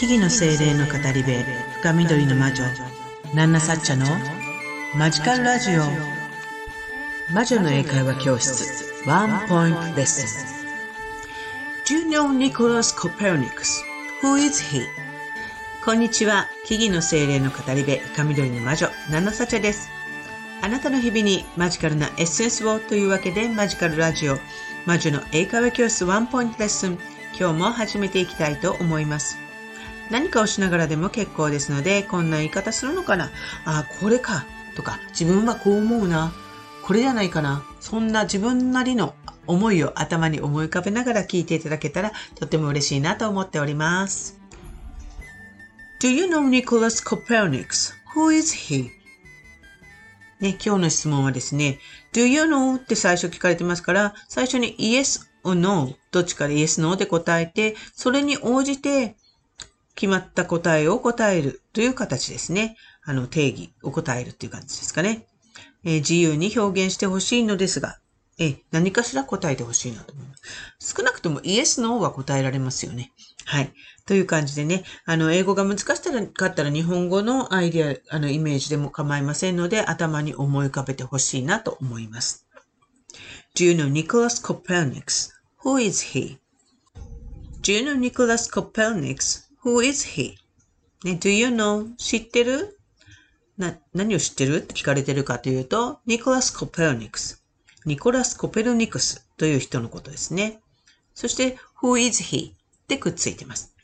木々の精霊の語り部深緑の魔女ナンナサッチャのマジカルラジオ魔女の英会話教室ワンポイントレッスン Do you know Nicholas Copernicus? Who is he? こんにちは木々の精霊の語り部深緑の魔女ナンナサッチャですあなたの日々にマジカルなエッセンスをというわけでマジカルラジオ魔女の英会話教室ワンポイントレッスン今日も始めていきたいと思います。何かをしながらでも結構ですので、こんな言い方するのかなあ、これか。とか、自分はこう思うな。これじゃないかな。そんな自分なりの思いを頭に思い浮かべながら聞いていただけたらとても嬉しいなと思っております。Do you know Nicholas Copernicus? Who is he? ね、今日の質問はですね、Do you know? って最初聞かれてますから、最初に Yes or No どっちかで Yes, No で答えて、それに応じて決まった答えを答えるという形ですね。あの定義を答えるっていう感じですかね。えー、自由に表現してほしいのですが、えー、何かしら答えてほしいなと思います。少なくとも Yes, No は答えられますよね。はい。という感じでね、あの、英語が難しかったら日本語のアイデア、あの、イメージでも構いませんので、頭に思い浮かべてほしいなと思います。Do you know Nicholas Copernicus? Who is he? Do you know Nicholas Copernicus? Who is he? ね、Do you know? 知ってる？な、何を知ってるって聞かれてるかというと、ニコラス・コペルニクス。ニコラス・コペルニクスという人のことですね。そして、Who is he? ってくっついてます。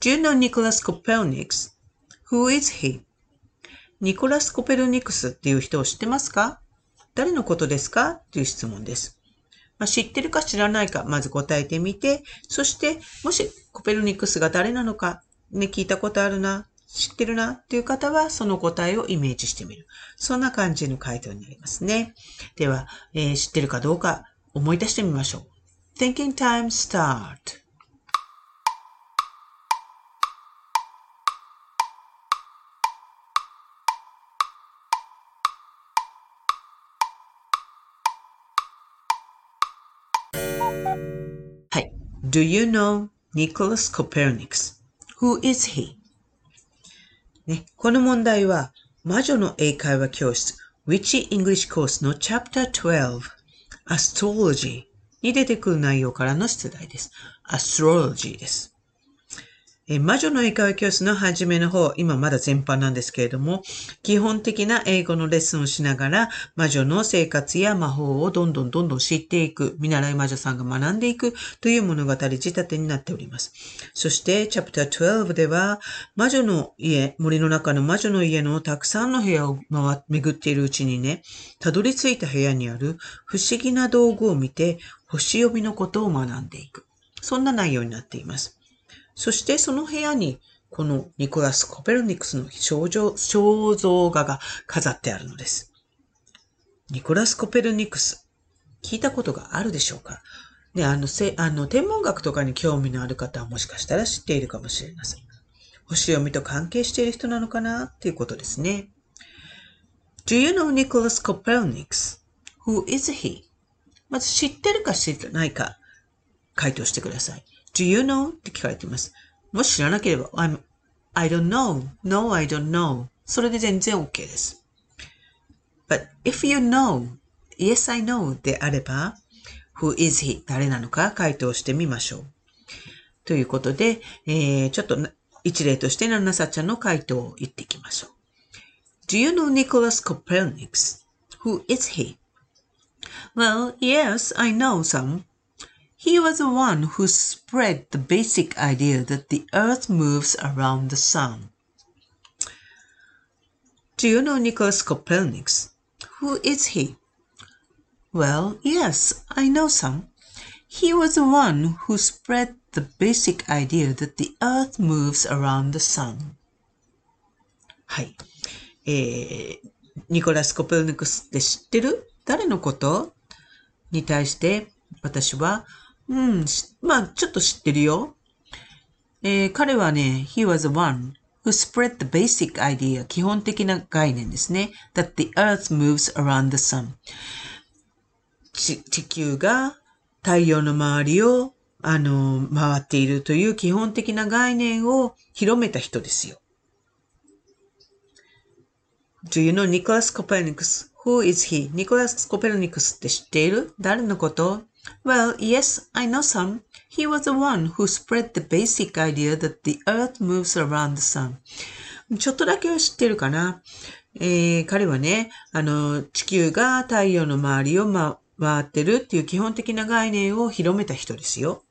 Do you know Nicholas Copernicus?Who is he? ニコラス・コペルニクスっていう人を知ってますか？誰のことですか？という質問です。まあ、知ってるか知らないか、まず答えてみて、そして、もしコペルニクスが誰なのか、ね、聞いたことあるな、知ってるなっていう方は、その答えをイメージしてみる。そんな感じの回答になりますね。では、えー、知ってるかどうか思い出してみましょう。Thinking time start. Do you know Nicholas Copernicus? Who is he? ね、この問題は、魔女の英会話教室 Witchy English Course の Chapter 12 Astrology に出てくる内容からの出題です。Astrology です。え魔女の英会話教室の初めの方、今まだ全般なんですけれども、基本的な英語のレッスンをしながら、魔女の生活や魔法をどんどんどんどん知っていく、見習い魔女さんが学んでいくという物語仕立てになっております。そして、チャプター12では、魔女の家、森の中の魔女の家のたくさんの部屋を回巡っているうちにね、たどり着いた部屋にある不思議な道具を見て、星読みのことを学んでいく。そんな内容になっています。そしてその部屋に、このニコラス・コペルニクスの肖像画が飾ってあるのです。ニコラス・コペルニクス、聞いたことがあるでしょうか？ね、あの、せ、あの、天文学とかに興味のある方はもしかしたら知っているかもしれません。星読みと関係している人なのかなっていうことですね。Do you know Nicholas Copernicus?Who is he? まず知ってるか知ってないか回答してください。Do you know? って聞かれています。もし知らなければ、I'm, I don't know. No, I don't know. それで全然 OK です。But if you know, yes, I know であれば、who is he? 誰なのか回答してみましょう。ということで、えー、ちょっと一例としてナナサちゃんの回答を言っていきましょう。Do you know Nicholas Copernicus? Who is he? Well, yes, I know some. He was the one who spread the basic idea that the earth moves around the sun. Do you know Nicholas Copernicus? Who is he? Well, yes, I know some. He was the one who spread the basic idea that the earth moves around the sun. はい。えー、ニコラス・コペルニクスって知ってる誰のことに対して私は うん、まあ、ちょっと知ってるよ。えー、彼はね、he was the one who spread the basic idea 基本的な概念ですね。that the earth moves around the sun 地球が太陽の周りをあの、回っているという基本的な概念を広めた人ですよ。Do you know Nicholas Copernicus? Who is he? ニコラス・コペルニクスって知っている誰のこと Well, yes, I know some. He was the one who spread the basic idea that the earth moves around the sun. ちょっとだけは知ってるかな。えー、彼はね、あの、地球が太陽の周りを、回ってるっていう基本的な概念を広めた人ですよ。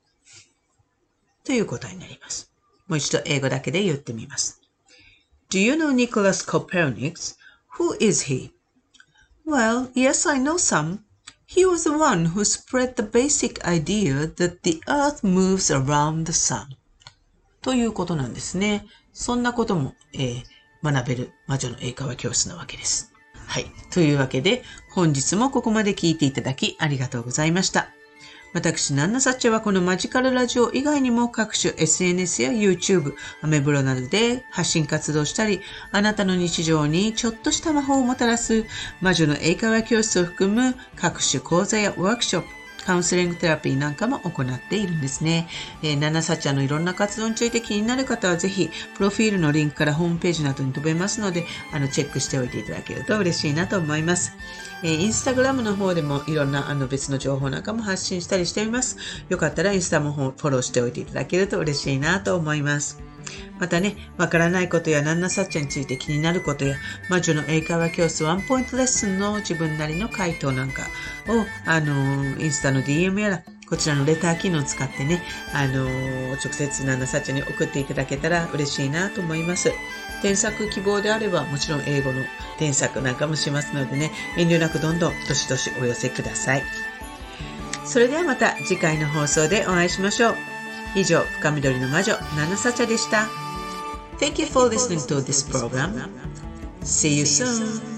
ということになります。もう一度英語だけで言ってみます。Do you know Nicholas Copernicus? Who is he? Well, yes, I know some. He was the one who spread the basic idea that the earth moves around the sun. ということなんですね。そんなことも、えー、学べる魔女の英会話教室なわけです。はい。というわけで、本日もここまで聞いていただきありがとうございました。私、ナンナサッチャはこのマジカルラジオ以外にも各種 SNS や YouTube、アメブロなどで発信活動したり、あなたの日常にちょっとした魔法をもたらす魔女の英会話教室を含む各種講座やワークショップ、カウンセリングテラピーなんかも行っているんですね。えー、ナナサちゃんのいろんな活動について気になる方はぜひ、プロフィールのリンクからホームページなどに飛べますので、あの、チェックしておいていただけると嬉しいなと思います。えー、インスタグラムの方でもいろんなあの別の情報なんかも発信したりしています。よかったらインスタもフォローしておいていただけると嬉しいなと思います。またね、わからないことやナンナサッチャについて気になることや、魔女の英会話教室ワンポイントレッスンの自分なりの回答なんかを、あの、インスタの DM やら、こちらのレター機能を使ってね、あの直接ナンナサッチャに送っていただけたら嬉しいなと思います。添削希望であれば、もちろん英語の添削なんかもしますのでね、遠慮なくどんどんどしどしお寄せください。それではまた次回の放送でお会いしましょう。以上、深緑の魔女、ナナサチャでした。Thank you for listening to this program. See you soon.